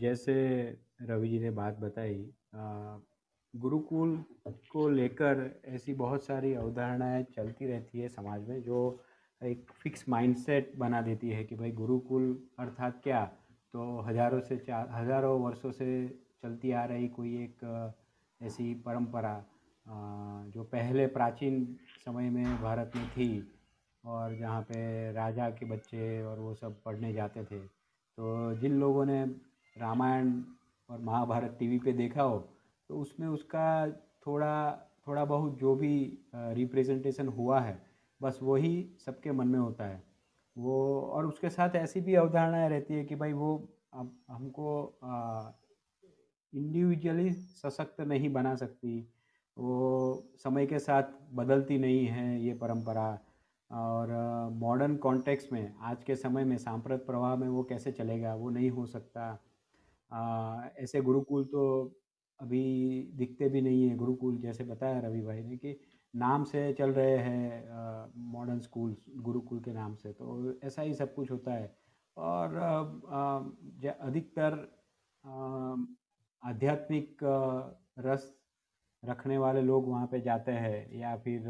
जैसे रवि जी ने बात बताई गुरुकुल को लेकर ऐसी बहुत सारी अवधारणाएँ चलती रहती है समाज में, जो एक फ़िक्स माइंडसेट बना देती है कि भाई गुरुकुल अर्थात क्या? तो हज़ारों से चार हज़ारों वर्षों से चलती आ रही कोई एक ऐसी परंपरा जो पहले प्राचीन समय में भारत में थी और जहाँ पे राजा के बच्चे और वो सब पढ़ने जाते थे। तो जिन लोगों ने रामायण और महाभारत टीवी पे देखा हो तो उसमें उसका थोड़ा थोड़ा बहुत जो भी रिप्रेजेंटेशन हुआ है, बस वही सबके मन में होता है। वो, और उसके साथ ऐसी भी अवधारणाएँ रहती है कि भाई वो अब हमको इंडिविजुअली सशक्त नहीं बना सकती, वो समय के साथ बदलती नहीं है ये परंपरा। और मॉडर्न कॉन्टेक्स्ट में, आज के समय में सांप्रत प्रवाह में वो कैसे चलेगा, वो नहीं हो सकता। ऐसे गुरुकुल तो अभी दिखते भी नहीं है। गुरुकुल जैसे बताया रवि भाई ने कि नाम से चल रहे हैं मॉडर्न स्कूल गुरुकुल के नाम से। तो ऐसा ही सब कुछ होता है। और अधिकतर आध्यात्मिक रस रखने वाले लोग वहाँ पे जाते हैं या फिर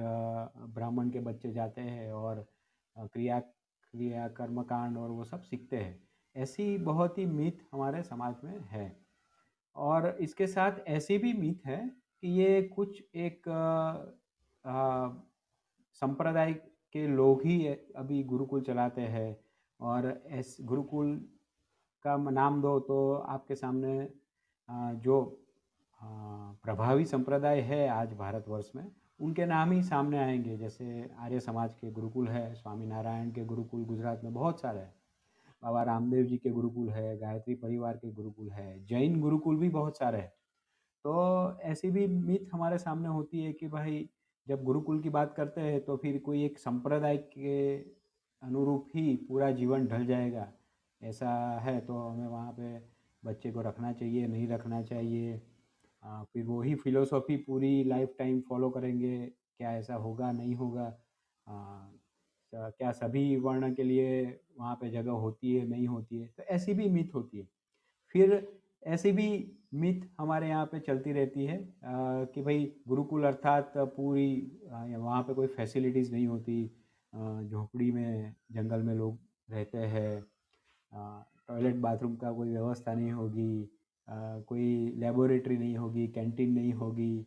ब्राह्मण के बच्चे जाते हैं और क्रिया क्रिया कर्म कांड और वो सब सीखते हैं। ऐसी बहुत ही मिथ हमारे समाज में है। और इसके साथ ऐसी भी मिथ है कि ये कुछ एक संप्रदाय के लोग ही अभी गुरुकुल चलाते हैं और ऐस गुरुकुल का नाम दो तो आपके सामने आ, जो प्रभावी संप्रदाय है आज भारतवर्ष में। उनके नाम ही सामने आएँगे, जैसे आर्य समाज के गुरुकुल है स्वामी नारायण के गुरुकुल गुजरात में बहुत सारे हैं। बाबा रामदेव जी के गुरुकुल है, गायत्री परिवार के गुरुकुल है, जैन गुरुकुल भी बहुत सारे हैं। तो ऐसी भी मिथ हमारे सामने होती है कि भाई, जब गुरुकुल की बात करते हैं तो फिर कोई एक संप्रदाय के अनुरूप ही पूरा जीवन ढल जाएगा। ऐसा है तो हमें वहाँ पे बच्चे को रखना चाहिए, नहीं रखना चाहिए। आ, फिर वही फिलोसॉफी पूरी लाइफ टाइम फॉलो करेंगे क्या ऐसा होगा नहीं होगा? आ, क्या सभी वर्ण के लिए वहाँ पे जगह होती है नहीं होती है? तो ऐसी भी मिथ होती है। फिर ऐसी भी मिथ हमारे यहाँ पे चलती रहती है आ, कि भाई गुरुकुल अर्थात पूरी वहाँ पे कोई फैसिलिटीज़ नहीं होती झोपड़ी में जंगल में लोग रहते हैं टॉयलेट बाथरूम का कोई व्यवस्था नहीं होगी कोई लेबोरेटरी नहीं होगी कैंटीन नहीं होगी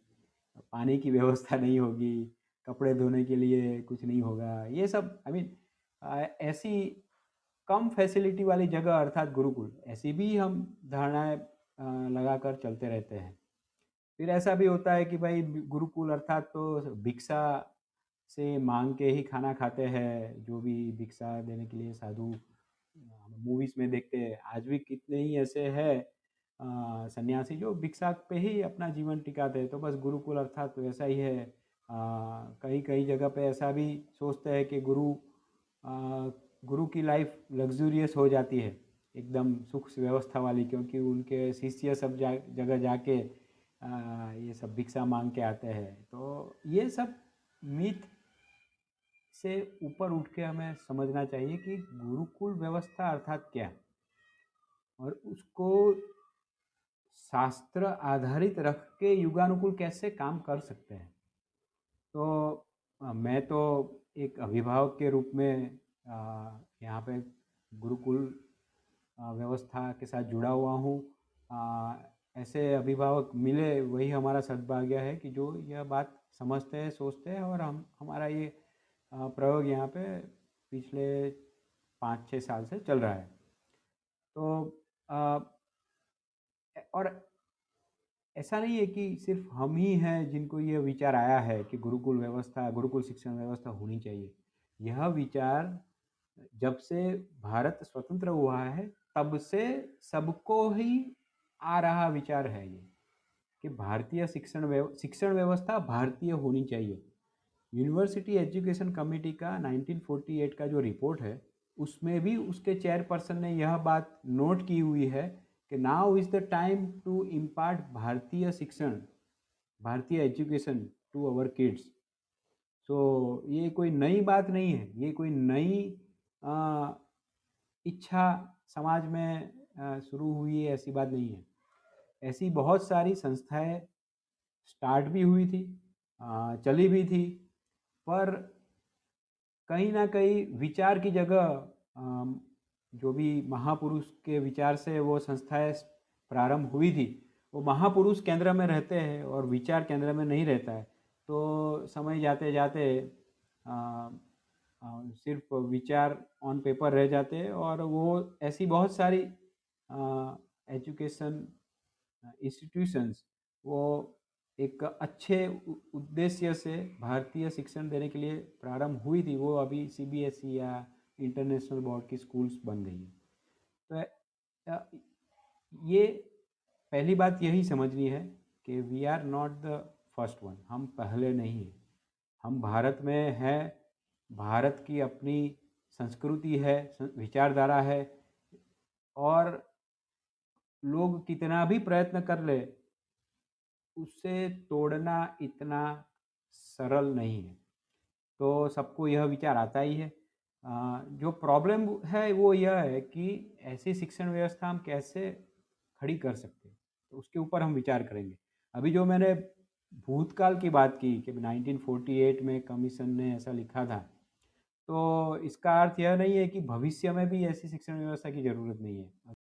पानी की व्यवस्था नहीं होगी कपड़े धोने के लिए कुछ नहीं होगा ये सब आई I मीन mean, ऐसी कम फैसिलिटी वाली जगह अर्थात गुरुकुल ऐसी भी हम धारणाएँ लगाकर चलते रहते हैं। फिर ऐसा भी होता है कि भाई गुरुकुल अर्थात तो भिक्षा से मांग के ही खाना खाते हैं जो भी भिक्षा देने के लिए साधु मूवीज़ में देखते हैं आज भी कितने ही ऐसे हैं सन्यासी जो भिक्षा पे ही अपना जीवन टिकाते हैं तो बस गुरुकुल अर्थात तो वैसा ही है। कई कई जगह पे ऐसा भी सोचते हैं कि गुरु आ, गुरु की लाइफ लग्जूरियस हो जाती है एकदम सुख व्यवस्था वाली क्योंकि उनके शिष्य सब जा जगह जाके आ, ये सब भिक्षा मांग के आते हैं। तो ये सब मिथ से ऊपर उठ के हमें समझना चाहिए कि गुरुकुल व्यवस्था अर्थात क्या और उसको शास्त्र आधारित रख के युगानुकूल कैसे काम कर सकते हैं? तो मैं तो एक अभिभावक के रूप में यहाँ पे गुरुकुल व्यवस्था के साथ जुड़ा हुआ हूँ। ऐसे अभिभावक मिले वही हमारा सद्भाग्य है कि जो यह बात समझते हैं सोचते हैं और हम, हमारा ये प्रयोग यहाँ पे पिछले पाँच छः साल से चल रहा है। तो और ऐसा नहीं है कि सिर्फ़ हम ही हैं जिनको ये विचार आया है कि गुरुकुल व्यवस्था, गुरुकुल शिक्षण व्यवस्था होनी चाहिए। यह विचार जब से भारत स्वतंत्र हुआ है, तब से सबको ही आ रहा विचार है ये कि भारतीय शिक्षण शिक्षण व्यवस्था भारतीय होनी चाहिए। यूनिवर्सिटी एजुकेशन कमेटी का 1948 का जो रिपोर्ट है, उसमें भी उसके चेयरपर्सन ने यह बात नोट की हुई है कि now is the time to impart भारतीय शिक्षण, भारतीय education to our kids so ये कोई नई बात नहीं है। ये कोई नई इच्छा समाज में शुरू हुई है, ऐसी बात नहीं है। ऐसी बहुत सारी संस्थाएँ स्टार्ट भी हुई थी चली भी थी, पर कहीं ना कहीं विचार की जगह जो भी महापुरुष के विचार से वो संस्थाएँ प्रारंभ हुई थी वो महापुरुष केंद्र में रहते हैं और विचार केंद्र में नहीं रहता है। तो समय जाते जाते आ, आ, सिर्फ़ विचार ऑन पेपर रह जाते हैं और वो ऐसी बहुत सारी एजुकेशन इंस्टीट्यूशंस वो एक अच्छे उद्देश्य से भारतीय शिक्षण देने के लिए प्रारंभ हुई थी। वो अभी सीबीएसई e या इंटरनेशनल बोर्ड की स्कूल्स बन गई हैं। तो ये पहली बात यही समझनी है कि we are not the first one हम पहले नहीं हैं। हम भारत में हैं, भारत की अपनी संस्कृति है विचारधारा है, और लोग कितना भी प्रयत्न कर ले उसे तोड़ना इतना सरल नहीं है। तो सबको यह विचार आता ही है। जो प्रॉब्लम है वो यह है कि ऐसी शिक्षण व्यवस्था हम कैसे खड़ी कर सकते हैं? तो उसके ऊपर हम विचार करेंगे। अभी जो मैंने भूतकाल की बात की कि 1948 में कमीशन ने ऐसा लिखा था तो इसका अर्थ यह नहीं है कि भविष्य में भी ऐसी शिक्षण व्यवस्था की ज़रूरत नहीं है।